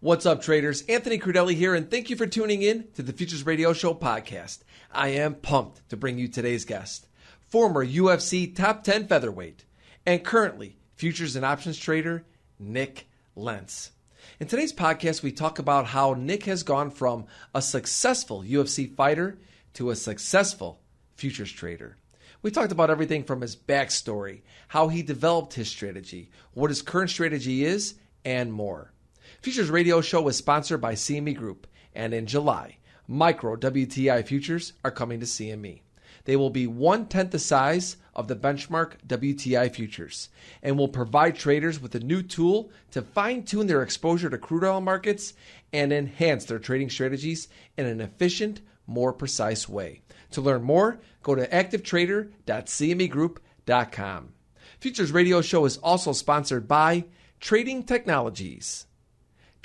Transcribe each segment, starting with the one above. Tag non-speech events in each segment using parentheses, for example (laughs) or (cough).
What's up, traders? Anthony Crudele here, and thank you for tuning in to the Futures Radio Show podcast. I am pumped to bring you today's guest, former UFC top 10 featherweight, and currently futures and options trader, Nik Lentz. In today's podcast, we talk about how Nik has gone from a successful UFC fighter to a successful futures trader. We talked about everything from his backstory, how he developed his strategy, what his current strategy is, and more. Futures Radio Show is sponsored by CME Group, and in July, micro WTI futures are coming to CME. They will be one tenth the size of the benchmark WTI futures and will provide traders with a new tool to fine tune their exposure to crude oil markets and enhance their trading strategies in an efficient, more precise way. To learn more, go to activetrader.cmegroup.com. Futures Radio Show is also sponsored by Trading Technologies.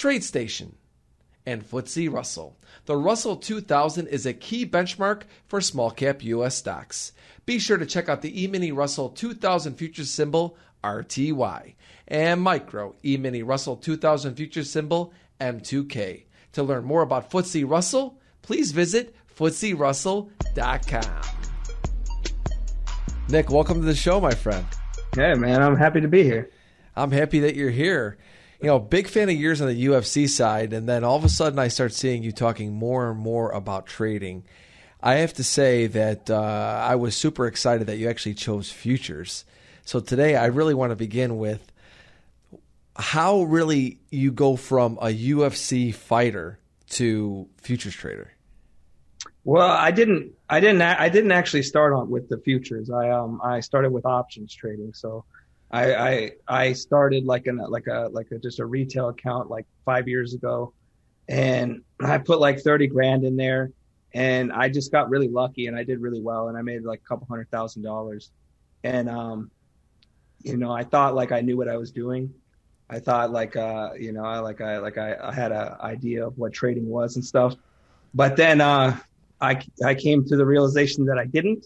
TradeStation, and FTSE Russell. The Russell 2000 is a key benchmark for small cap U.S. stocks. Be sure to check out the E-mini Russell 2000 futures symbol RTY and micro E-mini Russell 2000 futures symbol M2K. To learn more about FTSE Russell, please visit FTSERussell.com. Nik, welcome to the show, my friend. Hey, man, I'm happy to be here. I'm happy that you're here you know, big fan of yours on the UFC side, and then all of a sudden I start seeing you talking more and more about trading. I have to say that uh, I was super excited that you actually chose futures. So today I really want to begin with how really you go from a UFC fighter to futures trader. Well, I didn't, I didn't, I didn't actually start on with the futures. I um, I started with options trading. So I, I, I started like an, like a, like a, just a retail account like five years ago and I put like 30 grand in there and I just got really lucky and I did really well and I made like a couple hundred thousand dollars. And, um, you know, I thought like I knew what I was doing. I thought like, uh, you know, I like, I, like I, I had an idea of what trading was and stuff. But then, uh, I, I came to the realization that I didn't.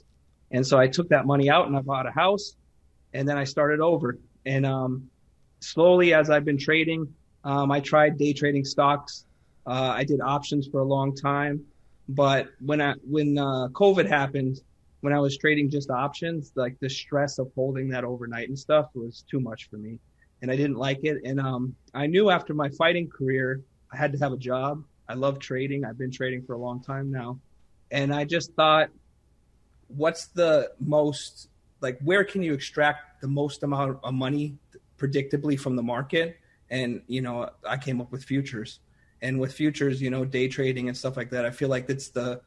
And so I took that money out and I bought a house and then I started over. And um, slowly, as I've been trading, um, I tried day trading stocks. Uh, I did options for a long time, but when I when uh, COVID happened, when I was trading just options, like the stress of holding that overnight and stuff was too much for me, and I didn't like it. And um, I knew after my fighting career, I had to have a job. I love trading. I've been trading for a long time now, and I just thought, what's the most like where can you extract the most amount of money predictably from the market? And you know i came up with futures. And with futures you know day trading and stuff like that i feel like it's the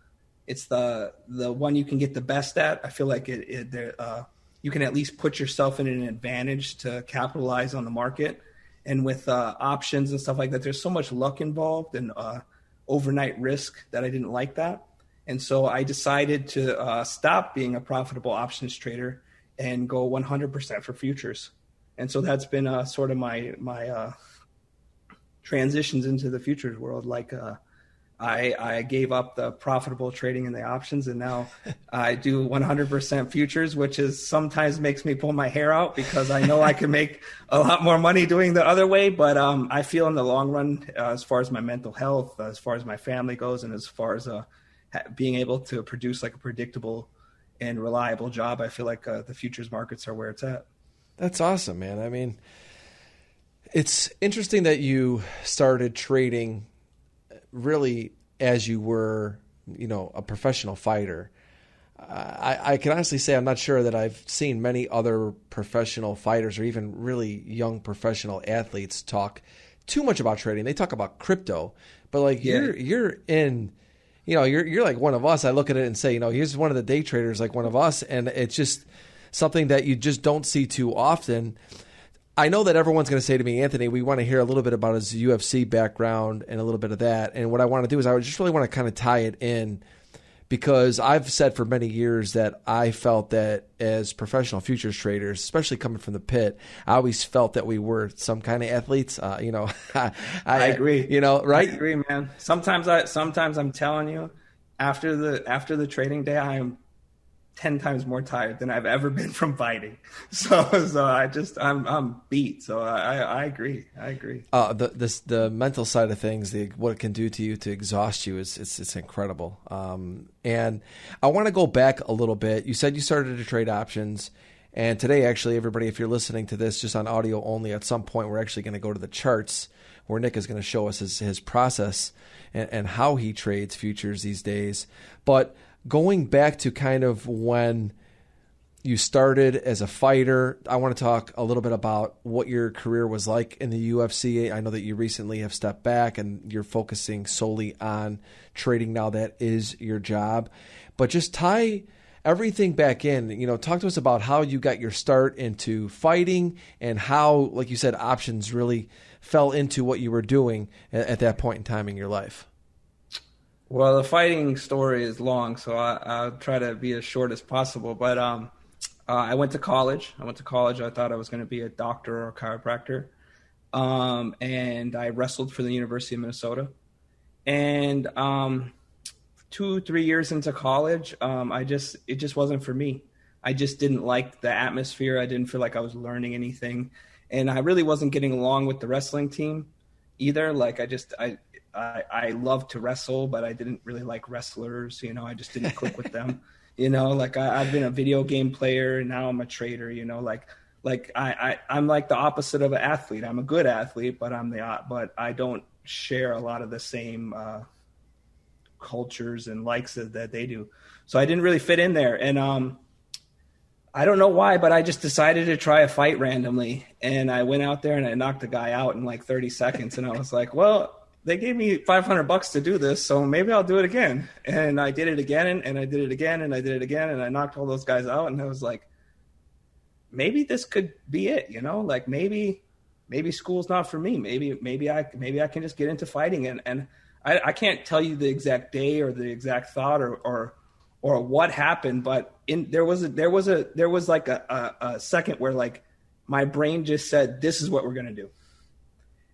it's the the one you can get the best at. I feel like it, it uh, you can at least put yourself in an advantage to capitalize on the market. And with uh, options and stuff like that there's so much luck involved and uh, overnight risk that i didn't like that and so I decided to uh, stop being a profitable options trader and go 100% for futures. And so that's been uh, sort of my my uh, transitions into the futures world. Like uh, I I gave up the profitable trading in the options, and now (laughs) I do 100% futures, which is sometimes makes me pull my hair out because I know I can make a lot more money doing the other way. But um, I feel in the long run, uh, as far as my mental health, as far as my family goes, and as far as uh, being able to produce like a predictable and reliable job, I feel like uh, the futures markets are where it's at. That's awesome, man. I mean, it's interesting that you started trading really as you were, you know, a professional fighter. I, I, can honestly say I'm not sure that I've seen many other professional fighters or even really young professional athletes talk too much about trading. They talk about crypto, but like yeah. you're you're in you know, you're you're like one of us. I look at it and say, you know, here's one of the day traders like one of us, and it's just something that you just don't see too often. I know that everyone's going to say to me, Anthony, we want to hear a little bit about his UFC background and a little bit of that. And what I want to do is I just really want to kind of tie it in because I've said for many years that I felt that as professional futures traders, especially coming from the pit, I always felt that we were some kind of athletes. Uh, you know, (laughs) I, I, agree. You know, right? I agree, man. Sometimes I, sometimes I'm telling you, after the after the trading day, I am ten times more tired than I've ever been from fighting. (laughs) So, so I just I'm I'm beat. So I I agree. I agree. Uh, the this the mental side of things, the what it can do to you to exhaust you is it's it's incredible. Um, and I want to go back a little bit. You said you started to trade options. And today, actually, everybody, if you're listening to this just on audio only, at some point we're actually going to go to the charts where Nik is going to show us his, his process and, and how he trades futures these days. But going back to kind of when you started as a fighter. I want to talk a little bit about what your career was like in the UFC. I know that you recently have stepped back and you're focusing solely on trading now. That is your job. But just tie everything back in. You know, talk to us about how you got your start into fighting and how, like you said, options really fell into what you were doing at, that point in time in your life. Well, the fighting story is long, so I, will try to be as short as possible. But um, uh, I went to college. I went to college. I thought I was going to be a doctor or a chiropractor, um, and I wrestled for the University of Minnesota. And um, two, three years into college, um, I just it just wasn't for me. I just didn't like the atmosphere. I didn't feel like I was learning anything, and I really wasn't getting along with the wrestling team either. Like I just I I, I love to wrestle, but I didn't really like wrestlers. You know, I just didn't click with them. (laughs) You know, like I, I've been a video game player, and now I'm a trader. You know, like like I, I I'm like the opposite of an athlete. I'm a good athlete, but I'm the but I don't share a lot of the same uh, cultures and likes that they do. So I didn't really fit in there, and um, I don't know why, but I just decided to try a fight randomly, and I went out there and I knocked the guy out in like 30 seconds, and I was like, well they gave me 500 bucks to do this, so maybe I'll do it again. And I did it again, and, and I did it again, and I did it again, and I knocked all those guys out. And I was like, maybe this could be it, you know? Like maybe, maybe school's not for me. Maybe, maybe I, maybe I can just get into fighting. And and I, I can't tell you the exact day or the exact thought or or or what happened, but in there was a there was a there was like a, a, a second where like my brain just said, "This is what we're gonna do."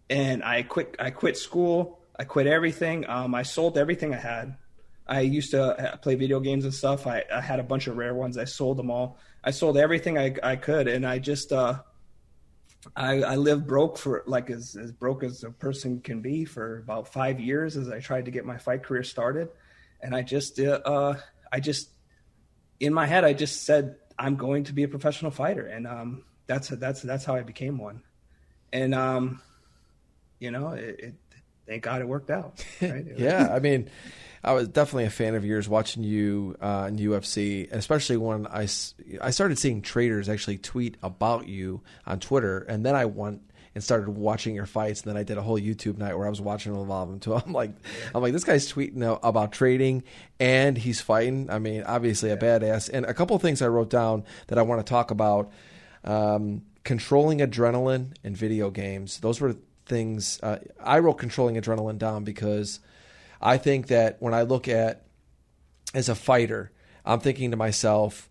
And I quit. I quit school. I quit everything. Um, I sold everything I had. I used to uh, play video games and stuff. I, I, had a bunch of rare ones. I sold them all. I sold everything I, I could, and I just uh, I, I lived broke for like as, as broke as a person can be for about five years as I tried to get my fight career started, and I just uh, uh I just in my head I just said I'm going to be a professional fighter, and um, that's that's that's how I became one, and um, you know, it, it thank God it worked out. (laughs) Right? yeah, I mean, I was definitely a fan of yours watching you uh, in UFC, especially when I, I started seeing traders actually tweet about you on Twitter, and then I went and started watching your fights. And then I did a whole YouTube night where I was watching all of them too. (laughs) I'm like, I'm like, this guy's tweeting about trading and he's fighting. I mean, obviously a badass. And a couple of things I wrote down that I want to talk about. Um, controlling adrenaline in video games. Those were things. Uh, I wrote controlling adrenaline down because I think that when I look at as a fighter, I'm thinking to myself,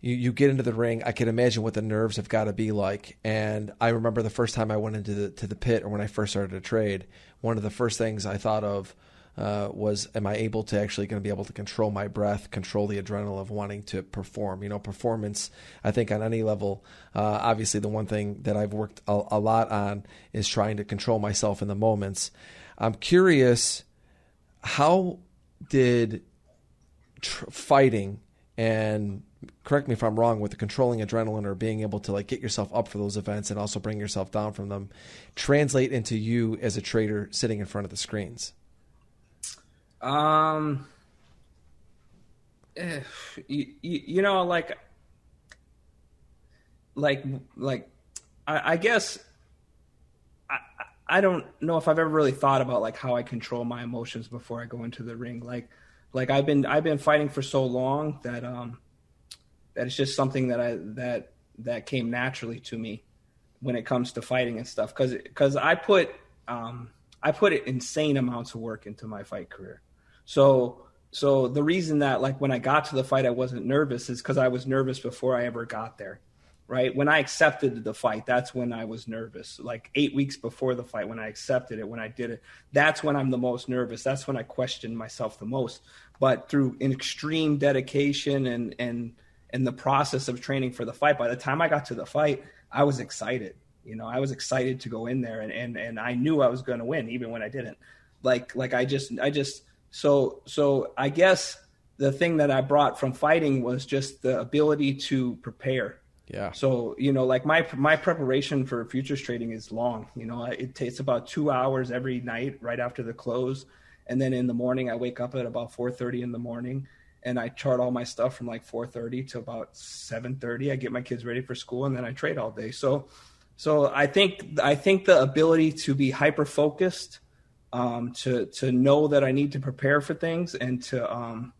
you, you get into the ring, I can imagine what the nerves have got to be like. And I remember the first time I went into the to the pit or when I first started to trade, one of the first things I thought of uh, was am I able to actually going to be able to control my breath, control the adrenaline of wanting to perform? You know, performance. I think on any level, uh, obviously the one thing that I've worked a, a, lot on is trying to control myself in the moments. I'm curious, how did tr- fighting and correct me if I'm wrong with the controlling adrenaline or being able to like get yourself up for those events and also bring yourself down from them translate into you as a trader sitting in front of the screens? Um, eh, you, you, you know, like, like, like, I, I guess I, I don't know if I've ever really thought about like how I control my emotions before I go into the ring. Like, like I've been I've been fighting for so long that um that it's just something that I that that came naturally to me when it comes to fighting and stuff because because I put um I put insane amounts of work into my fight career. So so the reason that like when I got to the fight I wasn't nervous is because I was nervous before I ever got there. right? When I accepted the fight, that's when I was nervous. Like eight weeks before the fight, when I accepted it, when I did it, that's when I'm the most nervous. That's when I questioned myself the most. But through an extreme dedication and and and the process of training for the fight, by the time I got to the fight, I was excited. You know, I was excited to go in there and and, and I knew I was going to win, even when I didn't. Like like I just I just so so I guess the thing that I brought from fighting was just the ability to prepare yeah. So you know, like my my preparation for futures trading is long. You know, it takes about two hours every night right after the close, and then in the morning I wake up at about four thirty in the morning, and I chart all my stuff from like four thirty to about seven thirty. I get my kids ready for school, and then I trade all day. So, so I think I think the ability to be hyper focused, um, to to know that I need to prepare for things, and to um,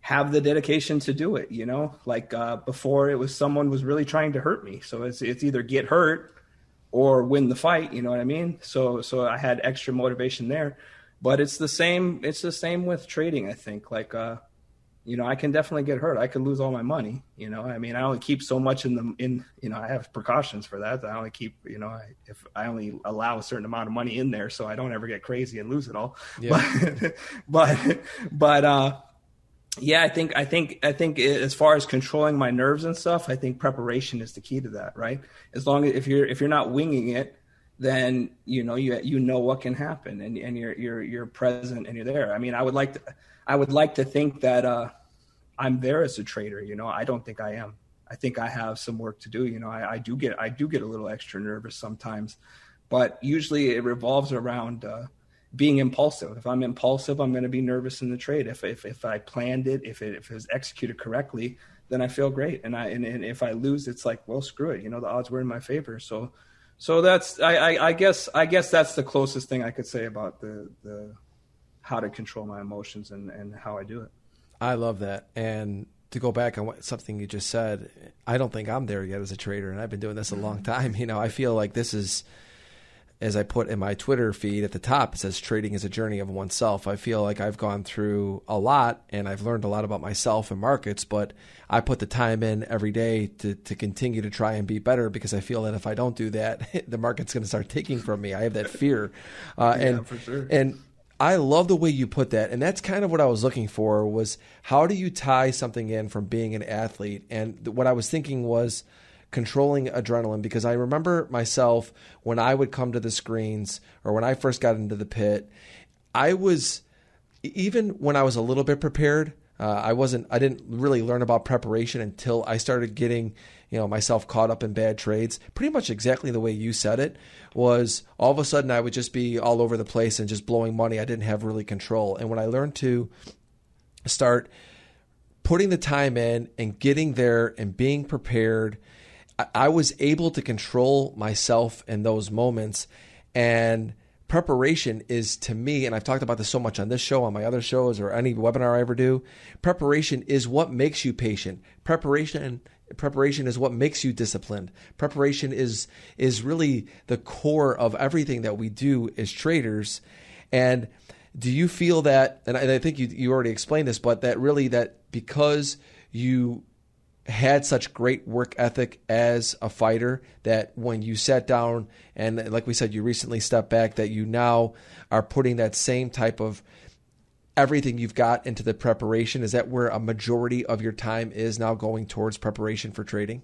have the dedication to do it you know? Like uh, before it was someone was really trying to hurt me. So it's it's either get hurt or win the fight you know what i mean? So so i had extra motivation there. But it's the same it's the same with trading i think. Like uh you know i can definitely get hurt i could lose all my money you know i mean i only keep so much in the in you know i have precautions for that i only keep you know I, if i only allow a certain amount of money in there so i don't ever get crazy and lose it all yeah. but (laughs) but but uh yeah, I think I think I think as far as controlling my nerves and stuff, I think preparation is the key to that, right? As long as if you're if you're not winging it, then you know you you know what can happen and and you're you're you're present and you're there. I mean, I would like to I would like to think that uh, I'm there as a trader. You know, I don't think I am. I think I have some work to do. You know, I, I do get I do get a little extra nervous sometimes, but usually it revolves around. Uh, being impulsive. If I'm impulsive, I'm going to be nervous in the trade. If if, if I planned it, if it, if it was executed correctly, then I feel great. And I and, and if I lose, it's like, well, screw it. You know, the odds were in my favor. So so that's I, I, I guess I guess that's the closest thing I could say about the the how to control my emotions and and how I do it. I love that. And to go back on what, something you just said, I don't think I'm there yet as a trader, and I've been doing this a long time. (laughs) You know, I feel like this is as I put in my Twitter feed at the top, it says trading is a journey of oneself. I feel like I've gone through a lot and I've learned a lot about myself and markets, but I put the time in every day to, to continue to try and be better because I feel that if I don't do that, (laughs) the market's going to start taking from me. I have that fear. Uh, yeah, and, for sure. And I love the way you put that. And that's kind of what I was looking for was how do you tie something in from being an athlete? And what I was thinking was, controlling adrenaline because I remember myself when I would come to the screens or when I first got into the pit, I was even when I was a little bit prepared. Uh, I wasn't. I didn't really learn about preparation until I started getting, you know, myself caught up in bad trades. Pretty much exactly the way you said it was. All of a sudden, I would just be all over the place and just blowing money. I didn't have really control. And when I learned to start putting the time in and getting there and being prepared I was able to control myself in those moments. And preparation is to me, and I've talked about this so much on this show, on my other shows, or any webinar I ever do. Preparation is what makes you patient. Preparation preparation is what makes you disciplined. Preparation is is really the core of everything that we do as traders. And do you feel that? And I, think you you already explained this, but that really that because you had such great work ethic as a fighter that when you sat down and like we said you recently stepped back that you now are putting that same type of everything you've got into the preparation is that where a majority of your time is now going towards preparation for trading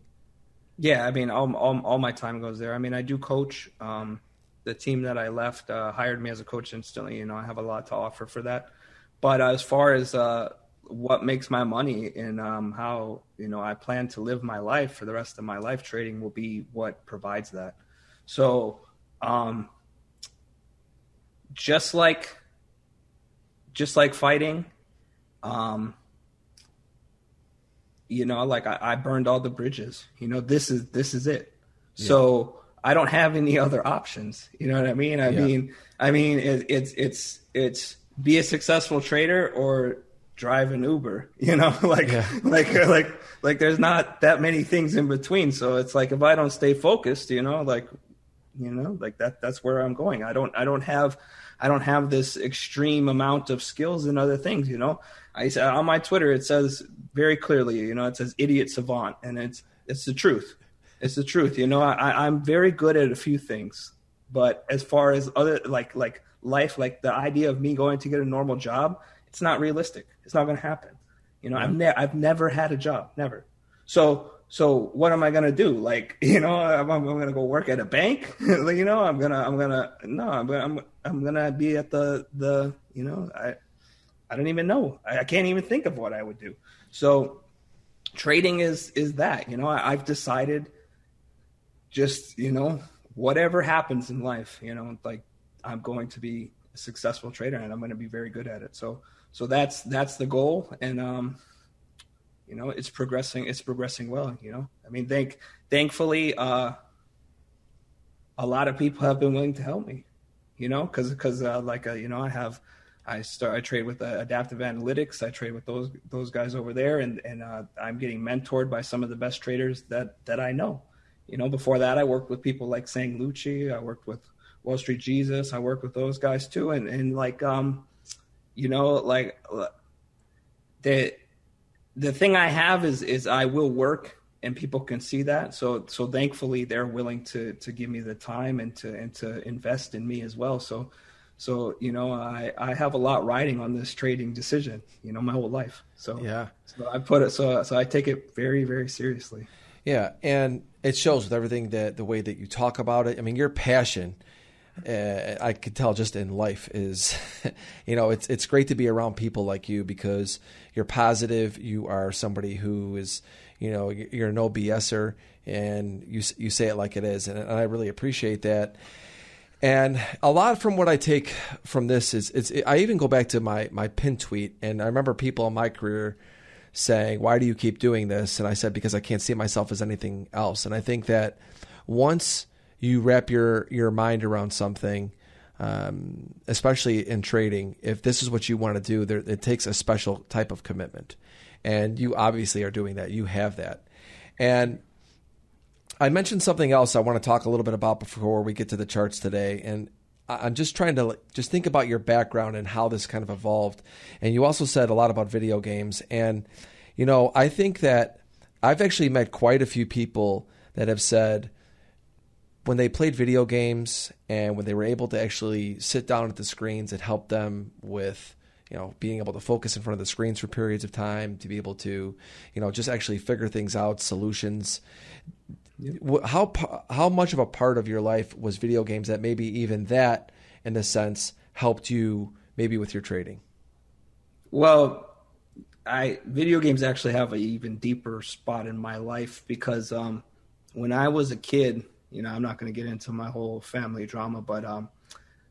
yeah i mean all, all, all my time goes there i mean i do coach um, the team that i left uh, hired me as a coach instantly you know i have a lot to offer for that but as far as uh, what makes my money and um, how you know I plan to live my life for the rest of my life. Trading will be what provides that. So, um, just like just like fighting, um, you know, like I, I, burned all the bridges. You know, this is this is it. Yeah. So I don't have any other options. You know what I mean? I yeah. mean, I mean, it, it's it's it's be a successful trader or drive an Uber, (laughs) you know, (laughs) like, yeah. (laughs) like, like, like there's not that many things in between. So it's like, if I don't stay focused, you know, like, you know, like that, that's where I'm going. I don't, I don't have, I don't have this extreme amount of skills and other things, you know, I said uh, on my Twitter, it says very clearly, you know, it says idiot savant and it's, it's the truth. It's the truth. You know, I, I'm very good at a few things, but as far as other like like life, like the idea of me going to get a normal job, it's not realistic. It's not going to happen. You know, I've never I've never had a job, never. So so what am I gonna do? Like, (laughs) you know, I'm, I'm gonna go work at a bank. (laughs) you know, I'm gonna I'm gonna no, I'm I'm, I'm gonna be at the the you know I I don't even know. I, I can't even think of what I would do. So trading is is that you know I, I've decided just you know whatever happens in life, you know, like I'm going to be a successful trader and I'm going to be very good at it. So so that's that's the goal and um you know it's progressing it's progressing well you know? I mean thank thankfully uh a lot of people have been willing to help me you know? Because because uh, like uh, you know i have i start i trade with uh, adaptive analytics i trade with those those guys over there and and uh, i'm getting mentored by some of the best traders that that i know you know? Before that i worked with people like sang lucci i worked with wall street jesus i worked with those guys too and and like um you know like they the thing I have is is I will work and people can see that. So so thankfully they're willing to to give me the time and to and to invest in me as well. So so you know I I have a lot riding on this trading decision. You know my whole life. So yeah. So I put it so so I take it very very seriously. Yeah, and it shows with everything that the way that you talk about it. I mean, your passion uh, I could tell just in life is, (laughs) you know, it's it's great to be around people like you because you're positive. You are somebody who is, you know, you're no BSer, and you you say it like it is, and, I really appreciate that. And a lot from what I take from this is, it's, I even go back to my my pin tweet, and I remember people in my career saying, "Why do you keep doing this?" And I said, "Because I can't see myself as anything else." And I think that once you wrap your your mind around something, um, especially in trading, if this is what you want to do, there, it takes a special type of commitment, and you obviously are doing that. You have that, and I mentioned something else I want to talk a little bit about before we get to the charts today, and I'm just trying to just think about your background and how this kind of evolved. And you also said a lot about video games, and you know, I think that I've actually met quite a few people that have said when they played video games and when they were able to actually sit down at the screens, it helped them with you know being able to focus in front of the screens for periods of time to be able to you know just actually figure things out solutions. How how much of a part of your life was video games that maybe even that in a sense helped you maybe with your trading? Well i video games actually have an even deeper spot in my life because um, when i was a kid you know, I'm not going to get into my whole family drama, but um,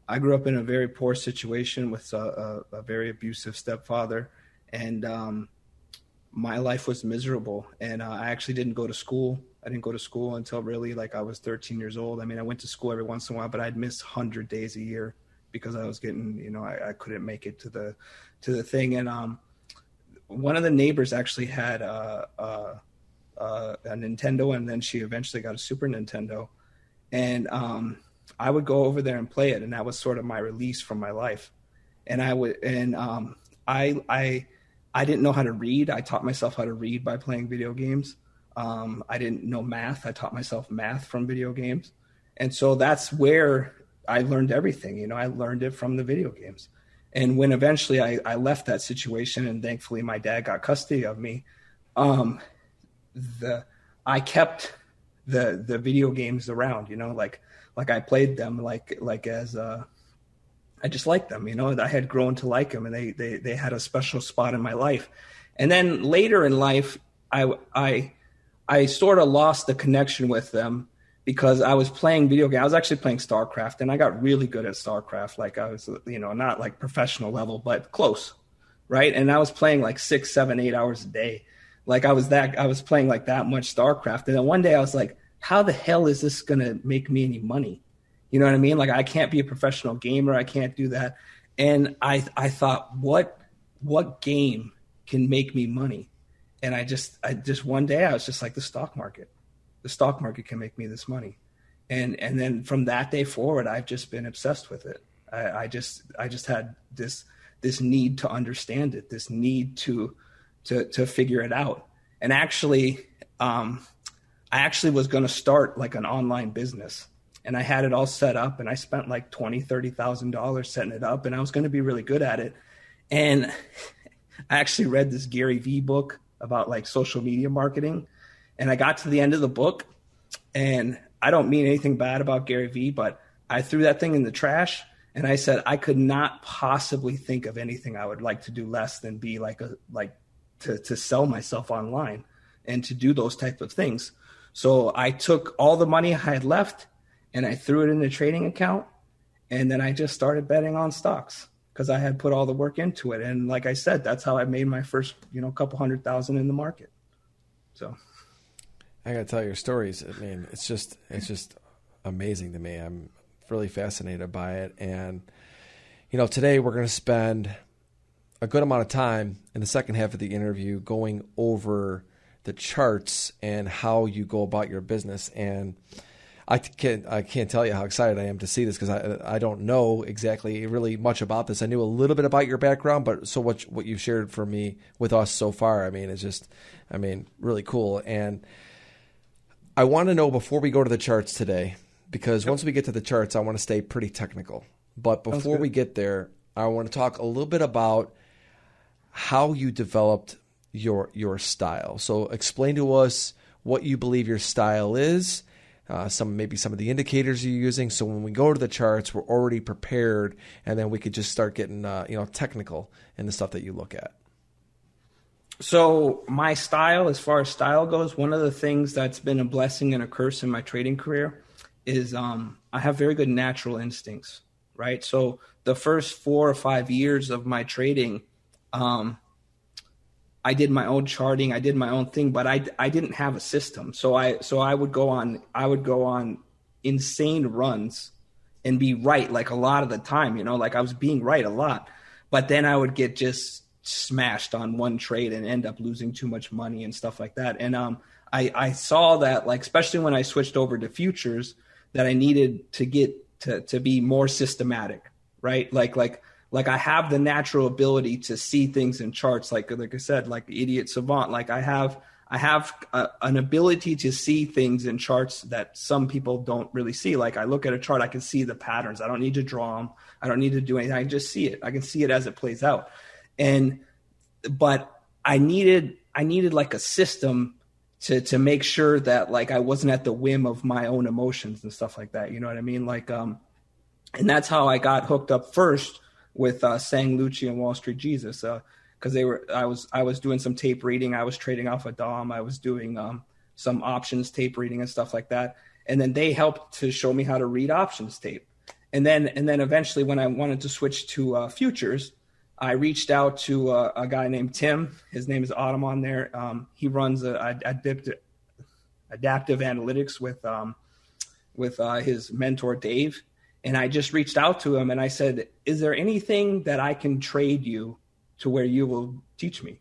I grew up in a very poor situation with a, a, a very abusive stepfather, and um, my life was miserable. And uh, I actually didn't go to school. I didn't go to school until really like I was 13 years old. I mean, I went to school every once in a while, but I'd miss 100 days a year because I was getting, you know, I, I couldn't make it to the to the thing. And um, one of the neighbors actually had uh, uh, uh, a Nintendo, and then she eventually got a Super Nintendo. And um, I would go over there and play it, and that was sort of my release from my life. And I would, and um, I, I, I didn't know how to read. I taught myself how to read by playing video games. Um, I didn't know math. I taught myself math from video games, and so that's where I learned everything. You know, I learned it from the video games. And when eventually I, I left that situation, and thankfully my dad got custody of me, um, the I kept the the video games around, you know, like like I played them like like as uh I just liked them, you know. I had grown to like them, and they they they had a special spot in my life. And then later in life, I I I sort of lost the connection with them because I was playing video games. I was actually playing StarCraft, and I got really good at StarCraft. Like I was, you know, not like professional level, but close, right? And I was playing like six, seven, eight hours a day. Like I was that I was playing like that much StarCraft, and then one day I was like, how the hell is this gonna make me any money? You know what I mean? Like I can't be a professional gamer, I can't do that. And I I thought, what what game can make me money? And I just I just one day I was just like the stock market. The stock market can make me this money. And and then from that day forward, I've just been obsessed with it. I, I just I just had this this need to understand it, this need to to to figure it out. And actually, um, I actually was going to start like an online business and I had it all set up and I spent like twenty, thirty thousand dollars setting it up and I was going to be really good at it. And I actually read this Gary Vee book about like social media marketing. And I got to the end of the book and I don't mean anything bad about Gary Vee, but I threw that thing in the trash and I said I could not possibly think of anything I would like to do less than be like a like to to sell myself online and to do those type of things. So I took all the money I had left and I threw it in a trading account and then I just started betting on stocks because I had put all the work into it. And like I said, that's how I made my first, you know, couple hundred thousand in the market. So I gotta tell your stories. I mean, it's just it's just amazing to me. I'm really fascinated by it. And you know, today we're gonna spend a good amount of time in the second half of the interview going over the charts and how you go about your business. And I can't I can't tell you how excited I am to see this because I I don't know exactly really much about this. I knew a little bit about your background, but so what what you've shared for me with us so far, I mean, it's just I mean really cool. And I want to know before we go to the charts today, because yep. once we get to the charts, I want to stay pretty technical. But before we get there, I want to talk a little bit about how you developed your your style. So explain to us what you believe your style is uh, some maybe some of the indicators you're using. So when we go to the charts, we're already prepared, and then we could just start getting uh, you know technical in the stuff that you look at. So my style, as far as style goes, one of the things that's been a blessing and a curse in my trading career is um, I have very good natural instincts. Right. So the first four or five years of my trading, um, I did my own charting, I did my own thing, but I I didn't have a system. So I so I would go on I would go on insane runs and be right like a lot of the time, you know, like I was being right a lot. But then I would get just smashed on one trade and end up losing too much money and stuff like that. And um I I saw that like especially when I switched over to futures that I needed to get to to be more systematic, right? Like like like I have the natural ability to see things in charts, like like I said, like the idiot savant. Like I have I have a, an ability to see things in charts that some people don't really see. Like I look at a chart, I can see the patterns. I don't need to draw them. I don't need to do anything. I just see it. I can see it as it plays out. And but I needed I needed like a system to to make sure that like I wasn't at the whim of my own emotions and stuff like that. You know what I mean? Like um, and that's how I got hooked up first with uh, Sang Lucci and Wall Street Jesus because uh, they were I was I was doing some tape reading. I was trading off a Dom. I was doing um, some options tape reading and stuff like that. And then they helped to show me how to read options tape. And then and then eventually when I wanted to switch to uh, futures, I reached out to uh, a guy named Tim. His name is Autumn on there. Um, he runs a, a, adaptive, adaptive analytics with um, with uh, his mentor Dave and I just reached out to him and I said, "Is there anything that I can trade you to where you will teach me?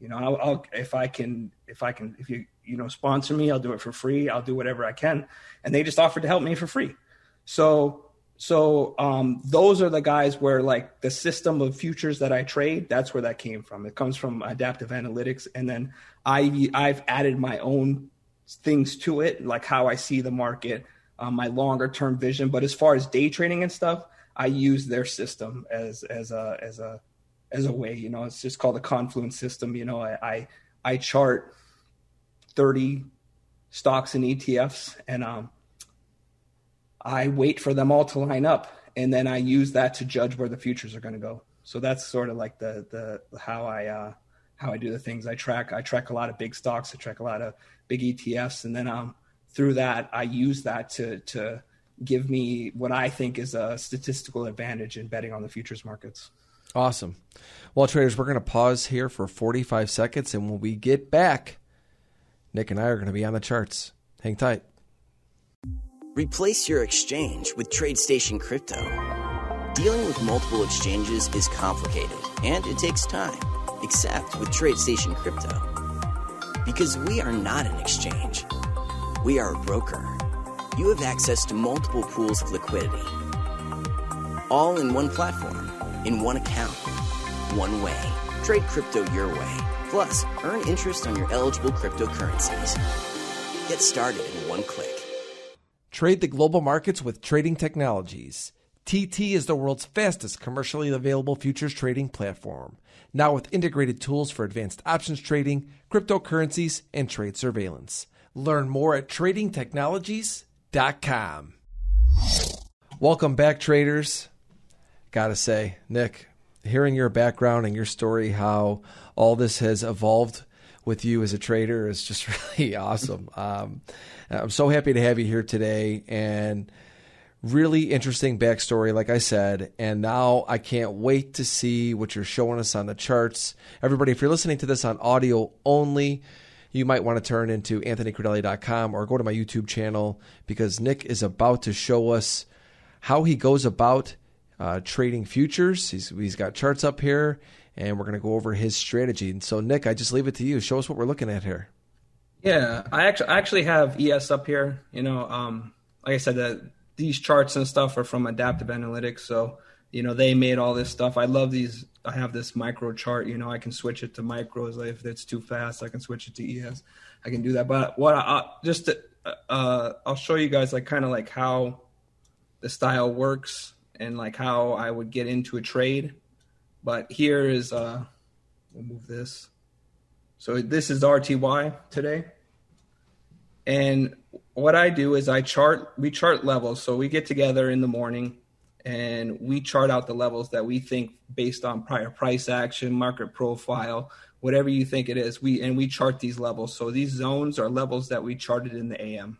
You know, I'll, I'll, if I can, if I can, if you you know sponsor me, I'll do it for free. I'll do whatever I can." And they just offered to help me for free. So so um, those are the guys where like the system of futures that I trade. That's where that came from. It comes from adaptive analytics, and then I I've added my own things to it, like how I see the market um, my longer term vision. But as far as day trading and stuff, I use their system as as a as a as a way. You know, it's just called the Confluence system. You know, I I, I chart thirty stocks and ETFs, and um, I wait for them all to line up, and then I use that to judge where the futures are going to go. So that's sort of like the the how I uh, how I do the things. I track I track a lot of big stocks. I track a lot of big ETFs, and then um, through that, I use that to to give me what I think is a statistical advantage in betting on the futures markets. Awesome. Well, traders, we're going to pause here for 45 seconds, and when we get back, Nik and I are going to be on the charts. Hang tight. Replace your exchange with TradeStation Crypto. Dealing with multiple exchanges is complicated and it takes time, except with TradeStation Crypto. Because we are not an exchange we are a broker. You have access to multiple pools of liquidity, all in one platform, in one account, one way. Trade crypto your way. Plus, earn interest on your eligible cryptocurrencies. Get started in one click. Trade the global markets with Trading Technologies. TT is the world's fastest commercially available futures trading platform, now with integrated tools for advanced options trading, cryptocurrencies, and trade surveillance. Learn more at tradingtechnologies.com. Welcome back, traders. Gotta say, Nik, hearing your background and your story, how all this has evolved with you as a trader is just (laughs) really awesome. Um, I'm so happy to have you here today and really interesting backstory, like I said. And now I can't wait to see what you're showing us on the charts. Everybody, if you're listening to this on audio only, you might want to turn into anthonycrudele.com or go to my YouTube channel because Nik is about to show us how he goes about uh, trading futures. He's, he's got charts up here, and we're going to go over his strategy. And so, Nik, I just leave it to you. Show us what we're looking at here. Yeah, I actually I actually have ES up here. You know, um, like I said, that these charts and stuff are from Adaptive Analytics, so you know they made all this stuff. I love these. I have this micro chart. You know, I can switch it to micros if it's too fast. I can switch it to ES. I can do that. But what i'll just to, uh, I'll show you guys like kind of like how the style works and like how I would get into a trade. But here is uh, we'll move this. So this is RTY today. And what I do is I chart, we chart levels. So we get together in the morning and we chart out the levels that we think based on prior price action, market profile, whatever you think it is. We and we chart these levels. So these zones are levels that we charted in the AM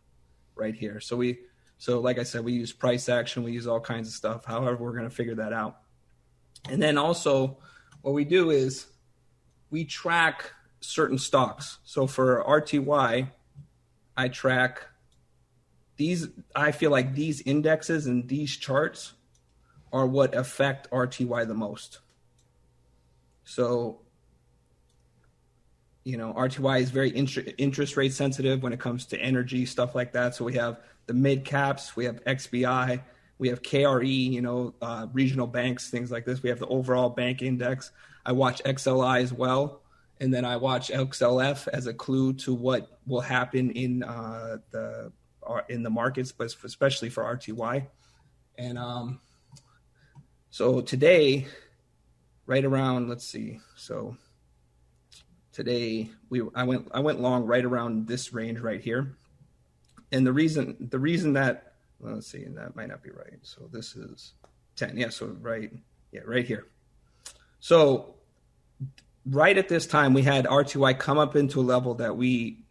right here. So we so like I said, we use price action, we use all kinds of stuff. However, we're going to figure that out. And then also what we do is we track certain stocks. So for RTY, I track these. I feel like these indexes and these charts are what affect RTY the most. So, you know, RTY is very interest rate sensitive when it comes to energy stuff like that. So we have the mid caps, we have XBI, we have KRE, you know, uh, regional banks, things like this. We have the overall bank index. I watch XLI as well and then I watch XLF as a clue to what will happen in uh, the uh, in the markets, but especially for RTY. And um, so today, right around let's see, so today we I went I went long right around this range right here, and the reason the reason that well, let's see, and that might not be right. So this is ten, yeah. So right, yeah, right here. So right at this time, we had RTY come up into a level that we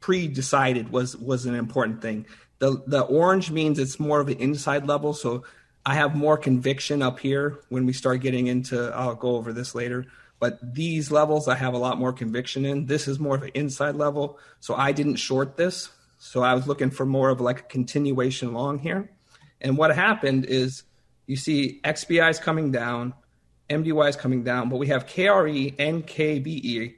pre-decided was was an important thing. The the orange means it's more of an inside level, so I have more conviction up here when we start getting into. I'll go over this later, but these levels I have a lot more conviction in. This is more of an inside level, so I didn't short this. So I was looking for more of like a continuation long here. And what happened is you see XBI is coming down, MDY is coming down, but we have KRE and KBE.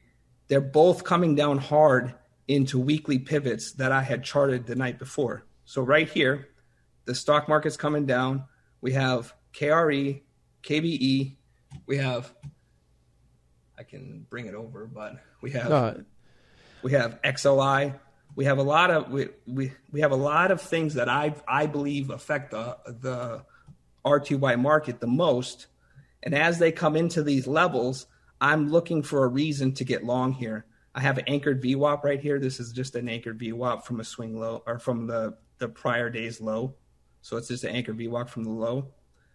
They're both coming down hard into weekly pivots that I had charted the night before. So right here, the stock market's coming down. We have KRE, KBE. We have I can bring it over, but we have we have XLI. We have a lot of we, we we have a lot of things that I I believe affect the the RTY market the most and as they come into these levels, I'm looking for a reason to get long here. I have an anchored VWAP right here. This is just an anchored VWAP from a swing low or from the, the prior day's low. So it's just an anchored VWAP from the low.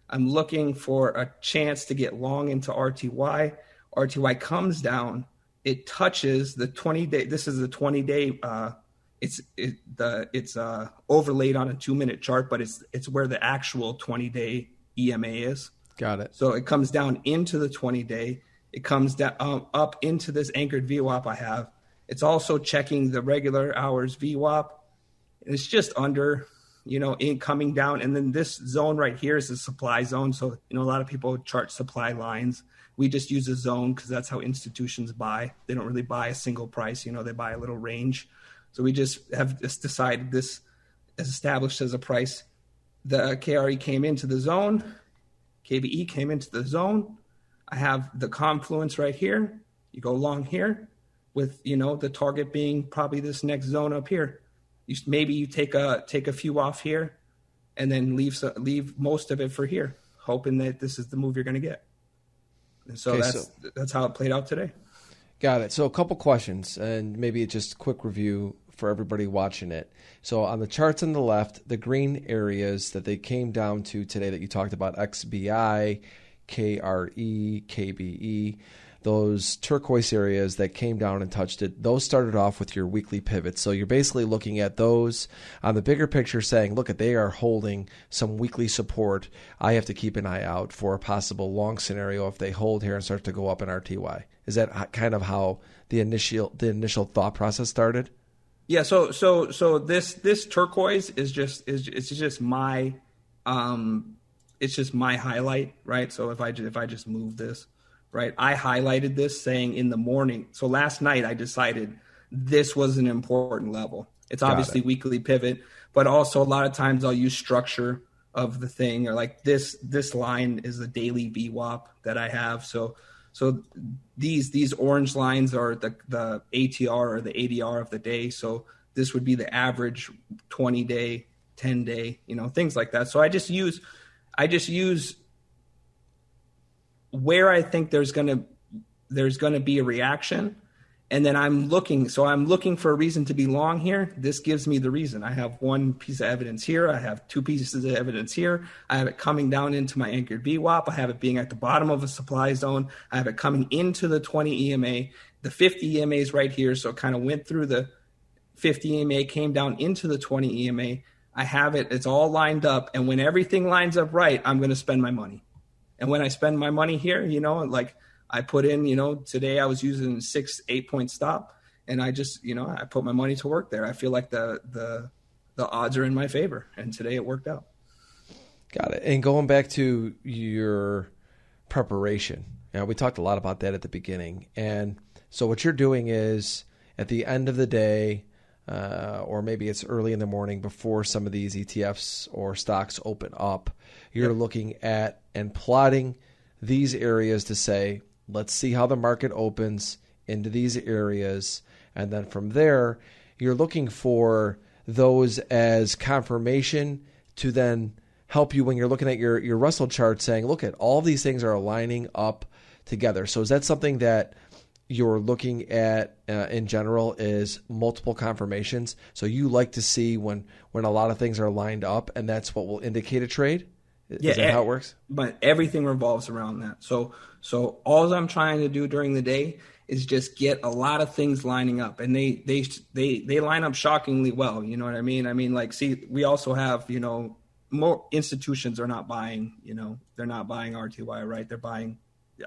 I'm looking for a chance to get long into RTY. RTY comes down. It touches the 20 day. This is the 20 day. Uh, it's it, the it's uh, overlaid on a two minute chart, but it's it's where the actual 20 day EMA is. Got it. So it comes down into the 20 day. It comes down um, up into this anchored VWAP I have. It's also checking the regular hours VWAP. It's just under, you know, in coming down. And then this zone right here is the supply zone. So, you know, a lot of people chart supply lines. We just use a zone because that's how institutions buy. They don't really buy a single price, you know, they buy a little range. So we just have just decided this is established as a price. The KRE came into the zone KBE came into the zone. I have the confluence right here. You go along here with, you know, the target being probably this next zone up here. You, maybe you take a take a few off here, and then leave leave most of it for here, hoping that this is the move you're going to get. And so okay, that's so, that's how it played out today. Got it. So a couple questions, and maybe just a quick review for everybody watching it. So on the charts on the left, the green areas that they came down to today that you talked about XBI, KRE, KBE those turquoise areas that came down and touched it, those started off with your weekly pivots. So you're basically looking at those on the bigger picture saying, look, at they are holding some weekly support. I have to keep an eye out for a possible long scenario if they hold here and start to go up in RTY. Is that kind of how the initial the initial thought process started? Yeah, so so so this this turquoise is just is it's just my um it's just my highlight, right? So if I if I just move this, right? I highlighted this saying in the morning. So last night I decided this was an important level. It's Got obviously it. weekly pivot, but also a lot of times I'll use structure of the thing or like this this line is the daily VWAP that I have. So so these these orange lines are the the ATR or the ADR of the day. So this would be the average 20 day, 10 day, you know, things like that. So I just use I just use where I think there's going to there's going to be a reaction and then I'm looking so I'm looking for a reason to be long here. This gives me the reason. I have one piece of evidence here I have two pieces of evidence here. I have it coming down into my anchored VWAP I have it being at the bottom of a supply zone I have it coming into the 20 EMA the 50 EMA is right here so it kind of went through the 50 EMA came down into the 20 EMA I have it it's all lined up and when everything lines up right I'm going to spend my money and when I spend my money here, you know, like I put in, you know, today I was using six, eight point stop, and I just, you know, I put my money to work there. I feel like the the the odds are in my favor, and today it worked out. Got it. And going back to your preparation, know, we talked a lot about that at the beginning, and so what you're doing is at the end of the day. Uh, or maybe it's early in the morning before some of these ETFs or stocks open up. You're yep. looking at and plotting these areas to say, let's see how the market opens into these areas. And then from there, you're looking for those as confirmation to then help you when you're looking at your, your Russell chart saying, look at all these things are aligning up together. So is that something that you're looking at uh, in general is multiple confirmations. So you like to see when when a lot of things are lined up, and that's what will indicate a trade. Is yeah, that how it eh, works? But everything revolves around that. So so all I'm trying to do during the day is just get a lot of things lining up and they they they they line up shockingly well, you know what I mean? I mean like see we also have, you know, more institutions are not buying, you know, they're not buying RTY, right? They're buying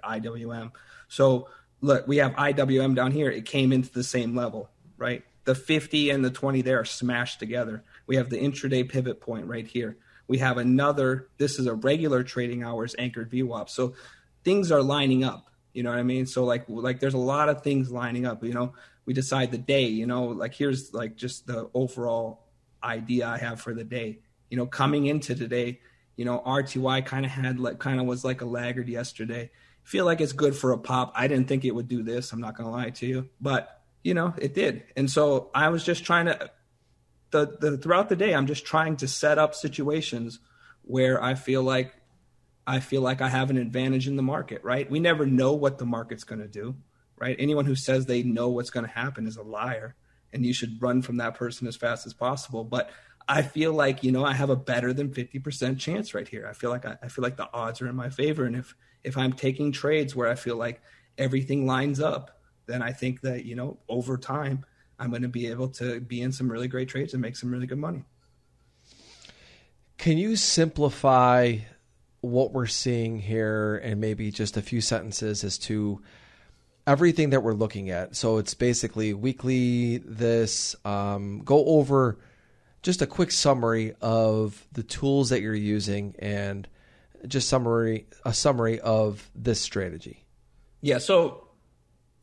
IWM. So look, we have IWM down here. It came into the same level, right? The 50 and the 20 there are smashed together. We have the intraday pivot point right here we have another this is a regular trading hours anchored VWAP. So things are lining up. You know what I mean? So like like there's a lot of things lining up. You know, we decide the day. You know, like here's like just the overall idea I have for the day. You know, coming into today, you know, RTY kind of had like kind of was like a laggard yesterday. Feel like it's good for a pop. I didn't think it would do this. I'm not gonna lie to you, but you know, it did. And so I was just trying to the, the throughout the day, I'm just trying to set up situations where I feel like I feel like I have an advantage in the market, right? We never know what the market's going to do, right? Anyone who says they know what's going to happen is a liar, and you should run from that person as fast as possible. But I feel like you know I have a better than fifty percent chance right here. I feel like I, I feel like the odds are in my favor, and if if I'm taking trades where I feel like everything lines up, then I think that you know over time I'm going to be able to be in some really great trades and make some really good money. Can you simplify what we're seeing here and maybe just a few sentences as to everything that we're looking at? So it's basically weekly, this, um, go over just a quick summary of the tools that you're using and just summary a summary of this strategy. Yeah, so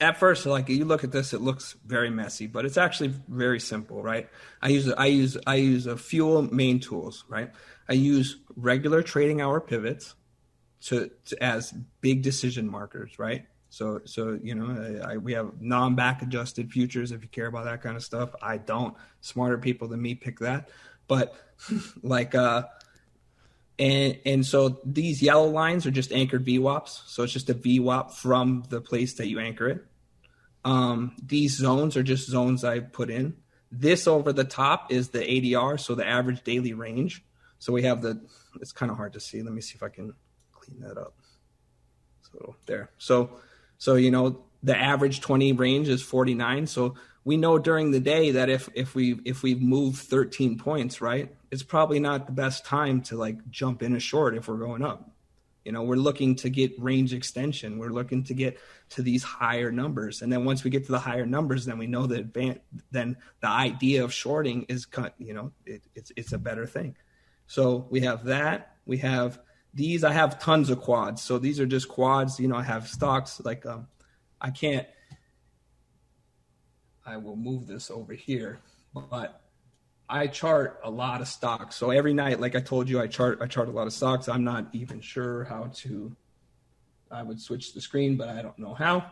at first, like you look at this, it looks very messy, but it's actually very simple, right? I use I use I use a few main tools, right? I use regular trading hour pivots to, to as big decision markers, right? So, so you know, I, we have non-back adjusted futures. If you care about that kind of stuff, I don't. Smarter people than me pick that, but (laughs) like, uh, and and so these yellow lines are just anchored VWAPs. So it's just a VWAP from the place that you anchor it. Um, these zones are just zones I put in. This over the top is the ADR, so the average daily range. So we have the. It's kind of hard to see. Let me see if I can clean that up. So there. So so you know the average 20 range is 49. So we know during the day that if if we if we move 13 points, right, it's probably not the best time to like jump in a short if we're going up. You know, we're looking to get range extension. We're looking to get to these higher numbers, and then once we get to the higher numbers, then we know that advan- then the idea of shorting is cut. You know, it, it's it's a better thing. So we have that. We have these I have tons of quads. So these are just quads. You know, I have stocks like um, I can't. I will move this over here, but I chart a lot of stocks. So every night, like I told you, I chart I chart a lot of stocks. I'm not even sure how to. I would switch the screen, but I don't know how.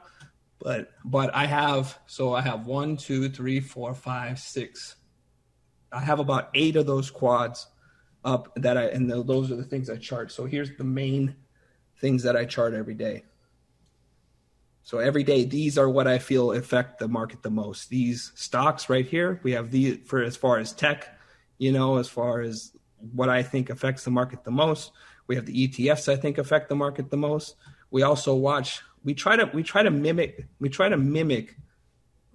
But but I have so I have one, two, three, four, five, six. I have about eight of those quads up that I and those are the things I chart. So here's the main things that I chart every day. So every day, these are what I feel affect the market the most. These stocks right here, we have the for as far as tech, you know, as far as what I think affects the market the most. We have the ETFs I think affect the market the most. We also watch. We try to we try to mimic. We try to mimic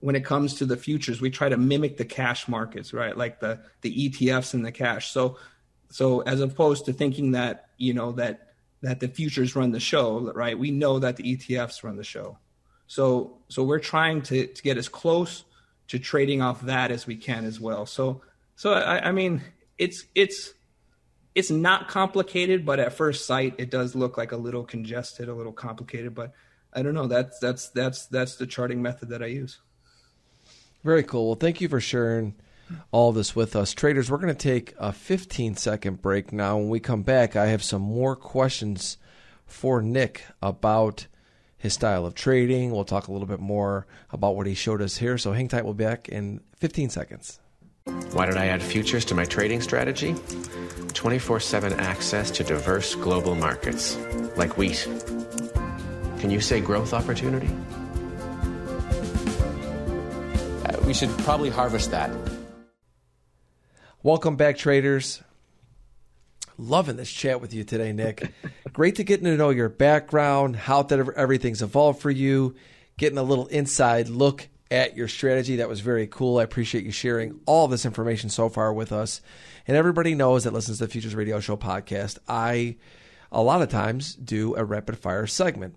when it comes to the futures. We try to mimic the cash markets, right? Like the the ETFs and the cash. So so as opposed to thinking that you know that that the futures run the show, right? We know that the ETFs run the show. So so we're trying to to get as close to trading off that as we can as well. So so I, I mean it's it's it's not complicated, but at first sight it does look like a little congested, a little complicated. But I don't know. That's that's that's that's the charting method that I use. Very cool. Well, thank you for sharing all this with us. Traders, we're going to take a 15 second break now. When we come back, I have some more questions for Nik about his style of trading. We'll talk a little bit more about what he showed us here. So hang tight. We'll be back in 15 seconds. Why did I add futures to my trading strategy? 24 7 access to diverse global markets, like wheat. Can you say growth opportunity? Uh, we should probably harvest that. Welcome back, traders. Loving this chat with you today, Nik. (laughs) Great to get to know your background, how that everything's evolved for you, getting a little inside look at your strategy. That was very cool. I appreciate you sharing all this information so far with us. And everybody knows that listens to the Futures Radio Show podcast. I, a lot of times, do a rapid fire segment.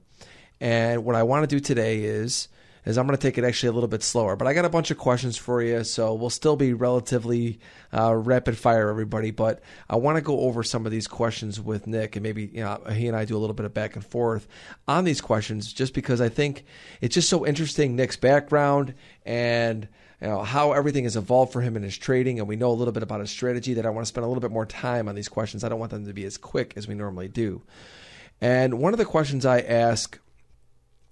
And what I want to do today is is I'm going to take it actually a little bit slower. But I got a bunch of questions for you, so we'll still be relatively uh, rapid fire, everybody. But I want to go over some of these questions with Nik, and maybe you know he and I do a little bit of back and forth on these questions, just because I think it's just so interesting Nik's background and you know, how everything has evolved for him in his trading, and we know a little bit about his strategy. That I want to spend a little bit more time on these questions. I don't want them to be as quick as we normally do. And one of the questions I ask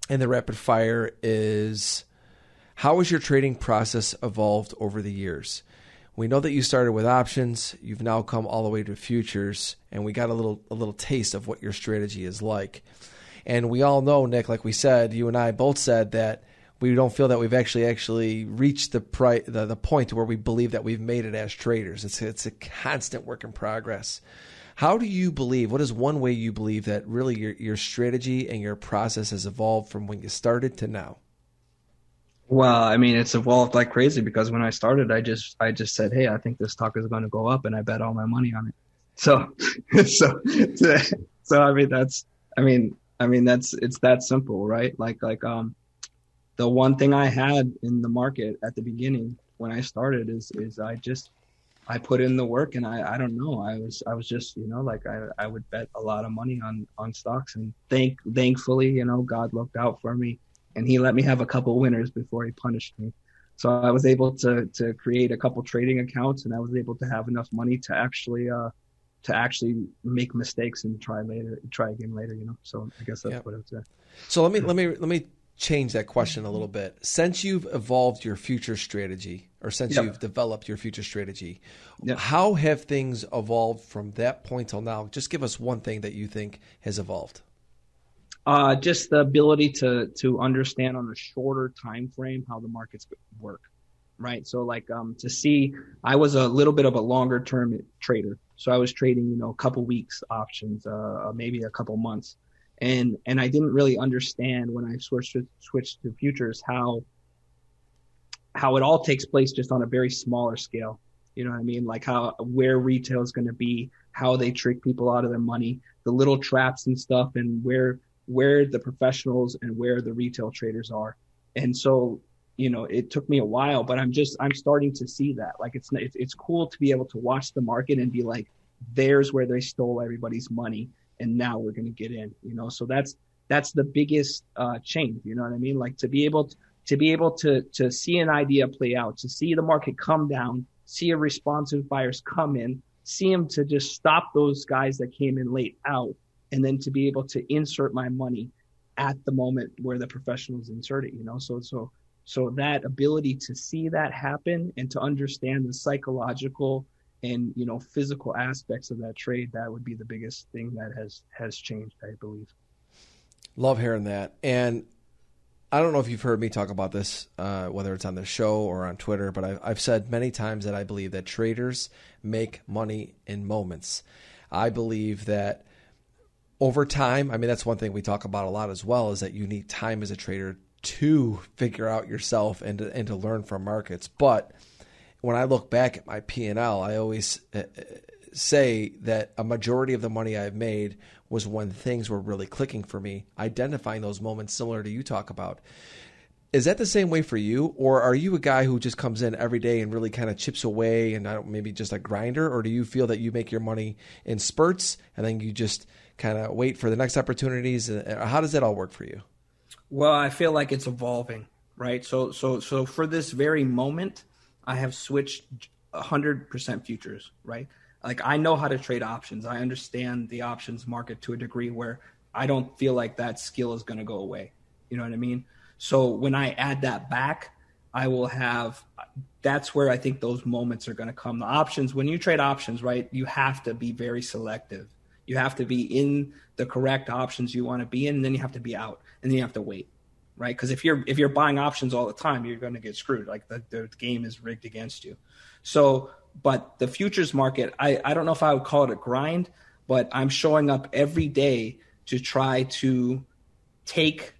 and the rapid fire is how has your trading process evolved over the years? We know that you started with options, you've now come all the way to futures, and we got a little a little taste of what your strategy is like. And we all know, Nik, like we said, you and I both said that we don't feel that we've actually actually reached the, pri- the the point where we believe that we've made it as traders. It's it's a constant work in progress. How do you believe? What is one way you believe that really your your strategy and your process has evolved from when you started to now? Well, I mean, it's evolved like crazy because when I started, I just I just said, "Hey, I think this stock is going to go up," and I bet all my money on it. So, (laughs) so, (laughs) so I mean, that's I mean, I mean, that's it's that simple, right? Like, like um, the one thing I had in the market at the beginning when I started is is I just I put in the work and I, I don't know. I was I was just, you know, like I, I would bet a lot of money on on stocks and thank thankfully, you know, God looked out for me and he let me have a couple winners before he punished me. So I was able to to create a couple trading accounts and I was able to have enough money to actually uh to actually make mistakes and try later, try again later. You know, so I guess that's what I would say. So let me let me let me change that question a little bit. Since you've evolved your future strategy, or since yep. you've developed your future strategy, yep. how have things evolved from that point till now? Just give us one thing that you think has evolved. Uh, just the ability to to understand on a shorter time frame how the markets work, right? So like um, to see, I was a little bit of a longer term trader, so I was trading you know a couple weeks options, uh, maybe a couple months, and and I didn't really understand when I switched to, switched to futures how how it all takes place just on a very smaller scale. You know what I mean? Like how where retail is going to be, how they trick people out of their money, the little traps and stuff, and where where the professionals and where the retail traders are. And so, you know, it took me a while, but I'm just I'm starting to see that. Like it's it's, it's cool to be able to watch the market and be like, there's where they stole everybody's money, and now we're going to get in. You know, so that's that's the biggest uh, change. You know what I mean? Like to be able to, to be able to to see an idea play out, to see the market come down, see a responsive buyers come in, see them to just stop those guys that came in late out, and then to be able to insert my money at the moment where the professionals insert it, you know. So so so that ability to see that happen and to understand the psychological and you know physical aspects of that trade, that would be the biggest thing that has has changed, I believe. Love hearing that. And I don't know if you've heard me talk about this, uh, whether it's on the show or on Twitter, but I've, I've said many times that I believe that traders make money in moments. I believe that over time, I mean, that's one thing we talk about a lot as well is that you need time as a trader to figure out yourself and to, and to learn from markets. But when I look back at my P&L, I always uh, say that a majority of the money I've made was when things were really clicking for me, identifying those moments similar to you talk about. Is that the same way for you, or are you a guy who just comes in every day and really kind of chips away and maybe just a grinder, or do you feel that you make your money in spurts and then you just kind of wait for the next opportunities? Uh, how does that all work for you? Well, I feel like it's evolving, right? So, so, so for this very moment, I have switched 100% futures, right? Like I know how to trade options. I understand the options market to a degree where I don't feel like that skill is going to go away. You know what I mean? So when I add that back, I will have that's where I think those moments are going to come. The options, when you trade options, right, you have to be very selective. You have to be in the correct options you want to be in, and then you have to be out, and then you have to wait, right? Because if you're if you're buying options all the time, you're going to get screwed. Like the, the game is rigged against you. So, but the futures market, I I don't know if I would call it a grind, but I'm showing up every day to try to take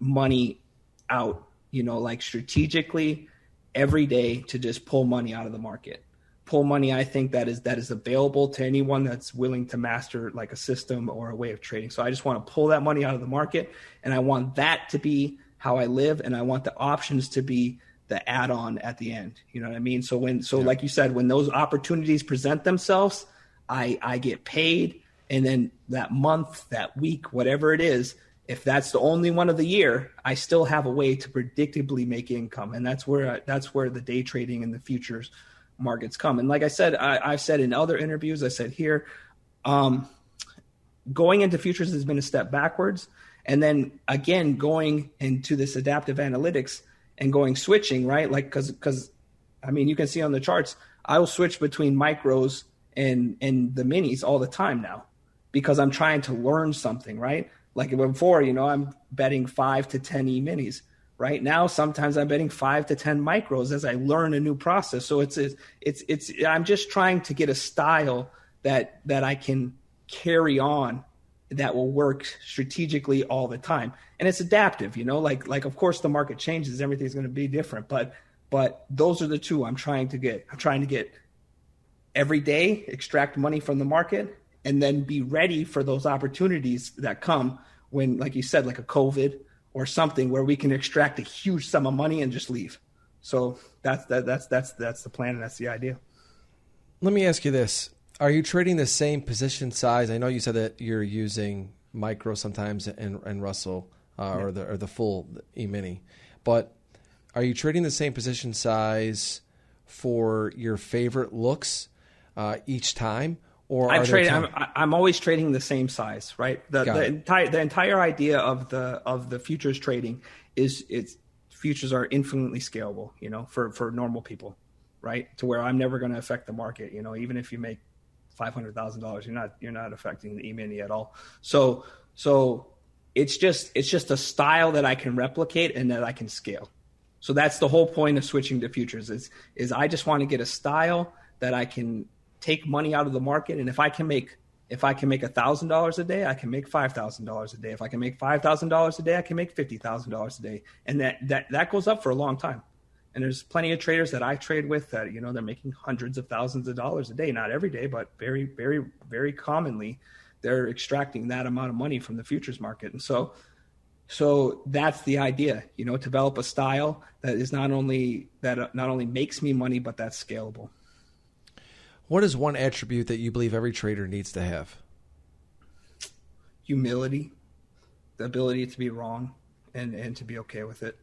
money out, you know, like strategically every day to just pull money out of the market. Pull money, I think that is that is available to anyone that's willing to master like a system or a way of trading. So I just want to pull that money out of the market, and I want that to be how I live, and I want the options to be the add-on at the end. You know what I mean? So when so yeah. like you said, when those opportunities present themselves, I I get paid, and then that month, that week, whatever it is, if that's the only one of the year, I still have a way to predictably make income, and that's where that's where the day trading and the futures markets come. And like I said, I, have said in other interviews, I said here, um, going into futures has been a step backwards, and then again going into this adaptive analytics and going switching right, like because because I mean you can see on the charts, I will switch between micros and and the minis all the time now because I'm trying to learn something right like before, you know, I'm betting five to 10 E minis. Right now, sometimes I'm betting five to 10 micros as I learn a new process. So it's, it's, it's, I'm just trying to get a style that, that I can carry on that will work strategically all the time. And it's adaptive, you know, like, like, of course the market changes, everything's going to be different, but, but those are the two I'm trying to get. I'm trying to get every day, extract money from the market and then be ready for those opportunities that come when, like you said, like a COVID or something where we can extract a huge sum of money and just leave. So that's that, that's that's that's the plan and that's the idea. Let me ask you this: Are you trading the same position size? I know you said that you're using micro sometimes and, and Russell uh, yeah. or the or the full E mini, but are you trading the same position size for your favorite looks uh, each time, Or I'm trading. I'm, I'm always trading the same size, right? The, the entire the entire idea of the of the futures trading is it's futures are infinitely scalable, you know, for for normal people, right? To where I'm never going to affect the market, you know, even if you make five hundred thousand dollars, you're not you're not affecting the e-mini at all. So so it's just it's just a style that I can replicate and that I can scale. So that's the whole point of switching to futures is is I just want to get a style that I can take money out of the market and if I can make if I can make thousand dollars a day, I can make five thousand dollars a day. If I can make five thousand dollars a day, I can make fifty thousand dollars a day. And that, that that goes up for a long time. And there's plenty of traders that I trade with that, you know, they're making hundreds of thousands of dollars a day. Not every day, but very, very, very commonly they're extracting that amount of money from the futures market. And so so that's the idea, you know, develop a style that is not only that not only makes me money, but that's scalable. What is one attribute that you believe every trader needs to have? Humility, the ability to be wrong, and and to be okay with it.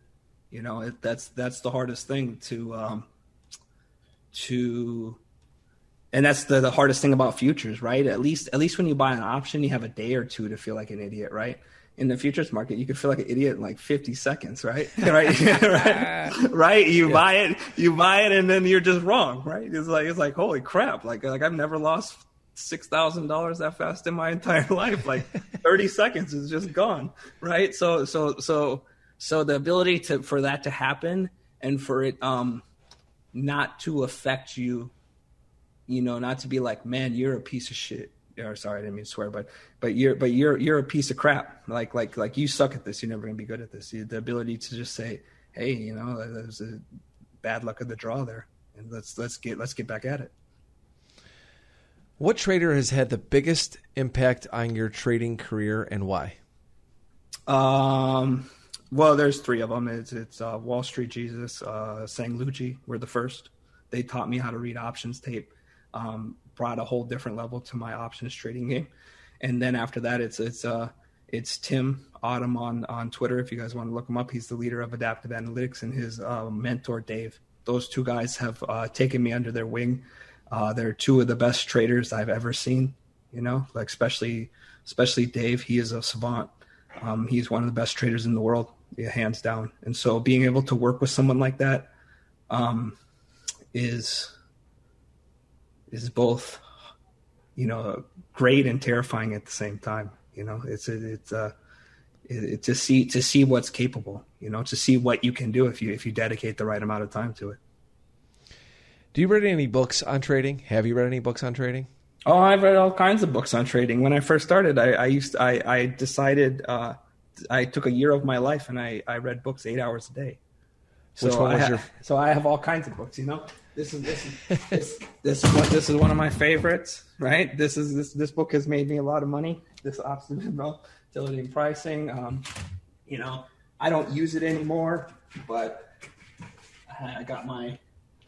You know, it, that's that's the hardest thing to um, to, and that's the, the hardest thing about futures, right? At least at least when you buy an option, you have a day or two to feel like an idiot, right? In the futures market, you could feel like an idiot in like 50 seconds, right? (laughs) right, (laughs) right, right. You buy it, you buy it, and then you're just wrong, right? It's like it's like holy crap! Like like I've never lost six thousand dollars that fast in my (laughs) entire life. Like thirty seconds is just gone, right? So so so so the ability to for that to happen and for it um not to affect you, you know, not to be like, man, you're a piece of shit. Or sorry, I didn't mean to swear, but but you're but you're you're a piece of crap. Like like like you suck at this. You're never gonna be good at this. You, The ability to just say, hey, you know, there's a bad luck of the draw there, and let's let's get let's get back at it. What trader has had the biggest impact on your trading career and why? Um, well, there's three of them. It's it's uh, Wall Street Jesus, uh, Sanglucci were the first. They taught me how to read options tape. Um, brought a whole different level to my options trading game. And then after that, it's it's uh it's Tim Autumn on on Twitter. If you guys want to look him up, he's the leader of Adaptive Analytics, and his uh, mentor Dave. Those two guys have uh, taken me under their wing. Uh, they're two of the best traders I've ever seen. You know, like especially especially Dave. He is a savant. Um, he's one of the best traders in the world, hands down. And so, being able to work with someone like that um, is is both, you know, great and terrifying at the same time. You know, it's it's uh, it, to see to see what's capable. You know, to see what you can do if you if you dedicate the right amount of time to it. Do you read any books on trading? Have you read any books on trading? Oh, I've read all kinds of books on trading. When I first started, I, I used I, I decided uh, I took a year of my life and I, I read books eight hours a day. So Which one I was ha- your- So I have all kinds of books. You know, this is this is this this is, one, this is one of my favorites. Right. This is this this book has made me a lot of money. This option volatility and pricing. Um, you know, I don't use it anymore, but I got my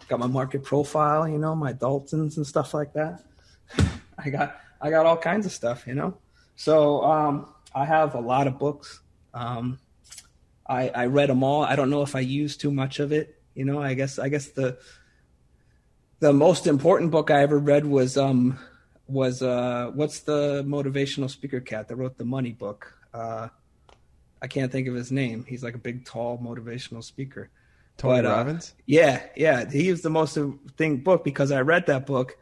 got my market profile. You know, my Daltons and stuff like that. (laughs) I got I got all kinds of stuff, you know. So um, I have a lot of books. Um, I I read them all. I don't know if I used too much of it. You know, I guess I guess the the most important book I ever read was um was uh what's the motivational speaker cat that wrote the money book? Uh, I can't think of his name. He's like a big, tall, motivational speaker. Tony But, uh, Yeah, yeah. He was the most thing book because I read that book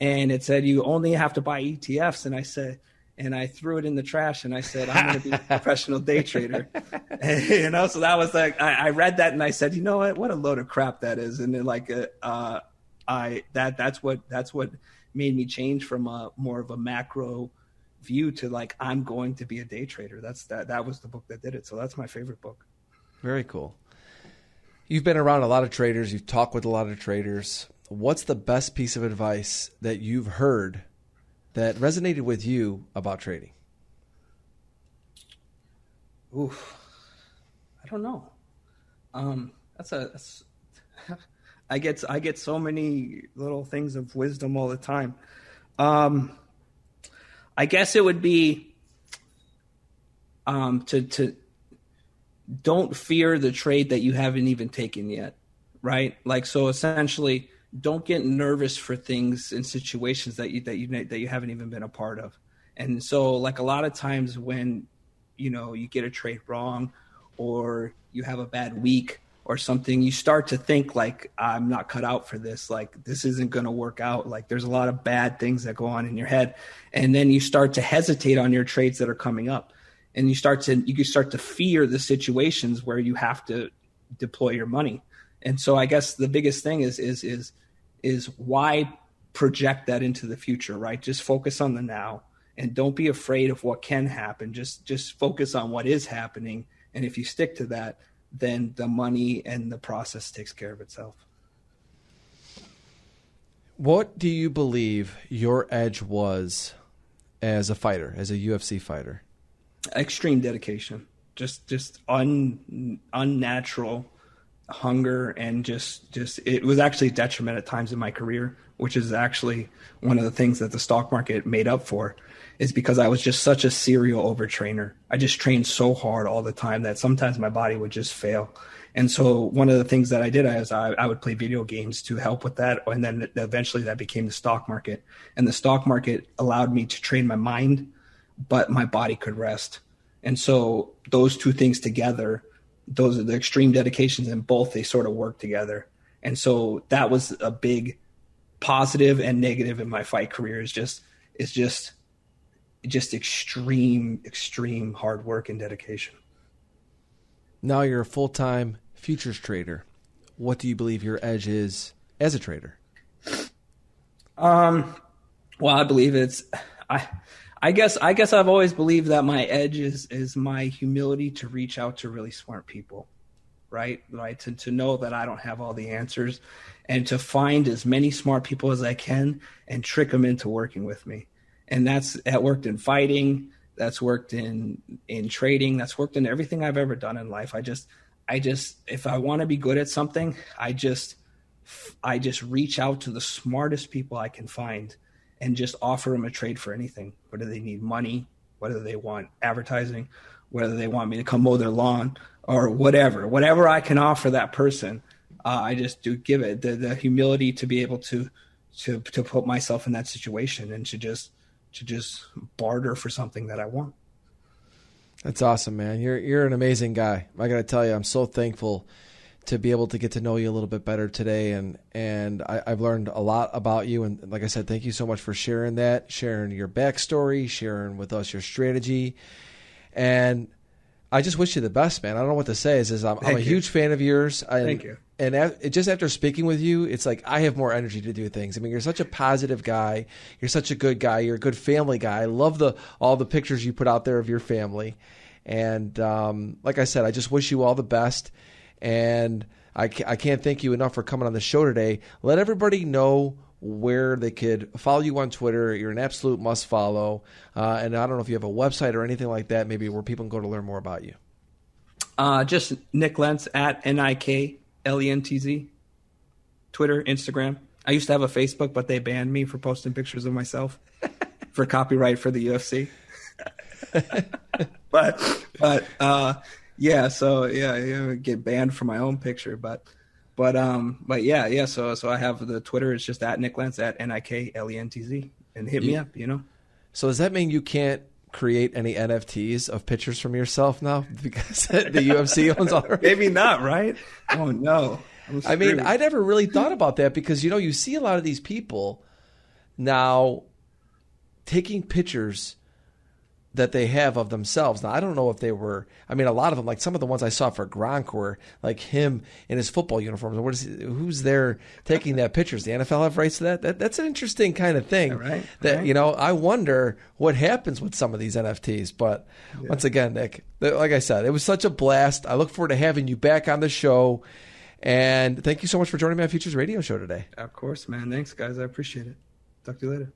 and it said you only have to buy ETFs. And I said, and I threw it in the trash and I said, I'm going to be a (laughs) professional day trader. (laughs) you know, so that was like, I, I read that and I said, you know what, what a load of crap that is. And then like, uh, uh, I, that, that's what, that's what made me change from a more of a macro view to like, I'm going to be a day trader. That's that, that was the book that did it. So that's my favorite book. Very cool. You've been around a lot of traders, you've talked with a lot of traders. What's the best piece of advice that you've heard that resonated with you about trading? Oof. I don't know. Um, that's a. That's, (laughs) I get I get so many little things of wisdom all the time. Um, I guess it would be um, to to don't fear the trade that you haven't even taken yet, right? Like so, essentially, don't get nervous for things and situations that you that you that you haven't even been a part of. And so, like a lot of times when you know you get a trade wrong, or you have a bad week or something, you start to think like I'm not cut out for this. Like this isn't going to work out. Like there's a lot of bad things that go on in your head, and then you start to hesitate on your trades that are coming up, and you start to you start to fear the situations where you have to deploy your money. And so I guess the biggest thing is is is is why project that into the future, right? Just focus on the now and don't be afraid of what can happen. Just just focus on what is happening and if you stick to that, then the money and the process takes care of itself. What do you believe your edge was as a fighter, as a UFC fighter? Extreme dedication. Just just un, unnatural hunger and just just it was actually detriment at times in my career, which is actually one of the things that the stock market made up for is because I was just such a serial overtrainer. I just trained so hard all the time that sometimes my body would just fail. And so one of the things that I did is I, I would play video games to help with that. And then eventually that became the stock market. And the stock market allowed me to train my mind, but my body could rest. And so those two things together, those are the extreme dedications and both they sort of work together. And so that was a big positive and negative in my fight career is just is just just extreme, extreme hard work and dedication. Now you're a full time futures trader. What do you believe your edge is as a trader? Um, well, I believe it's I. I guess I guess I've always believed that my edge is is my humility to reach out to really smart people, right? Right to to know that I don't have all the answers, and to find as many smart people as I can and trick them into working with me and that's that worked in fighting that's worked in in trading that's worked in everything i've ever done in life. I just i just if i want to be good at something i just i just reach out to the smartest people i can find and just offer them a trade for anything whether they need money whether they want advertising whether they want me to come mow their lawn or whatever. Whatever i can offer that person uh, i just do give it the, the humility to be able to to to put myself in that situation and to just to just barter for something that I want. That's awesome, man. You're you're an amazing guy. I got to tell you, I'm so thankful to be able to get to know you a little bit better today, and and I, have learned a lot about you. And like I said, thank you so much for sharing that, sharing your backstory, sharing with us your strategy, and I just wish you the best, man. I don't know what to say. Is, is I'm, I'm a huge fan of yours. I, Thank you. And just after speaking with you, it's like I have more energy to do things. I mean, you're such a positive guy. You're such a good guy. You're a good family guy. I love the all the pictures you put out there of your family. And um, like I said, I just wish you all the best. And I, I can't thank you enough for coming on the show today. Let everybody know where they could follow you on Twitter. You're an absolute must follow. Uh, and I don't know if you have a website or anything like that, maybe where people can go to learn more about you. Uh, just Nik Lentz at N I K L E N T Z. Twitter, Instagram. I used to have a Facebook, but they banned me for posting pictures of myself (laughs) for copyright for the UFC. (laughs) but but uh, yeah, so yeah, yeah, get banned for my own picture, but but um, but yeah, yeah. So so I have the Twitter. It's just at Nik Lentz at N I K L E N T Z, and hit you, me up. You know. So does that mean you can't create any NFTs of pictures from yourself now (laughs) because the UFC (laughs) owns already? Maybe not, right? Oh no. I mean, I never really thought about that because you know you see a lot of these people now taking pictures that they have of themselves. Now, I don't know if they were. I mean, a lot of them, like some of the ones I saw for Gronk, were like him in his football uniforms. What is he, who's there taking that picture? pictures? The NFL have rights to that. that that's an interesting kind of thing. Right. That right. you know, I wonder what happens with some of these NFTs. But yeah. once again, Nik, like I said, it was such a blast. I look forward to having you back on the show. And thank you so much for joining me on Futures Radio Show today. Of course, man. Thanks, guys. I appreciate it. Talk to you later.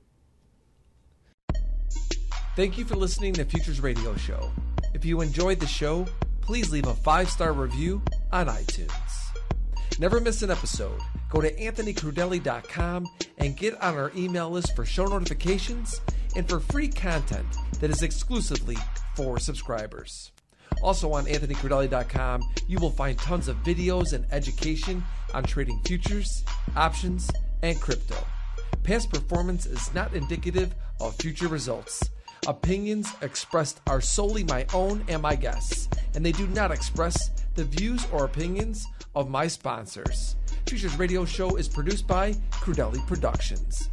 Thank you for listening to Futures Radio Show. If you enjoyed the show, please leave a five star review on iTunes. Never miss an episode. Go to anthonycrudele.com and get on our email list for show notifications and for free content that is exclusively for subscribers. Also on anthonycrudele.com, you will find tons of videos and education on trading futures, options, and crypto. Past performance is not indicative of future results. Opinions expressed are solely my own and my guests, and they do not express the views or opinions of my sponsors. Futures Radio Show is produced by Crudele Productions.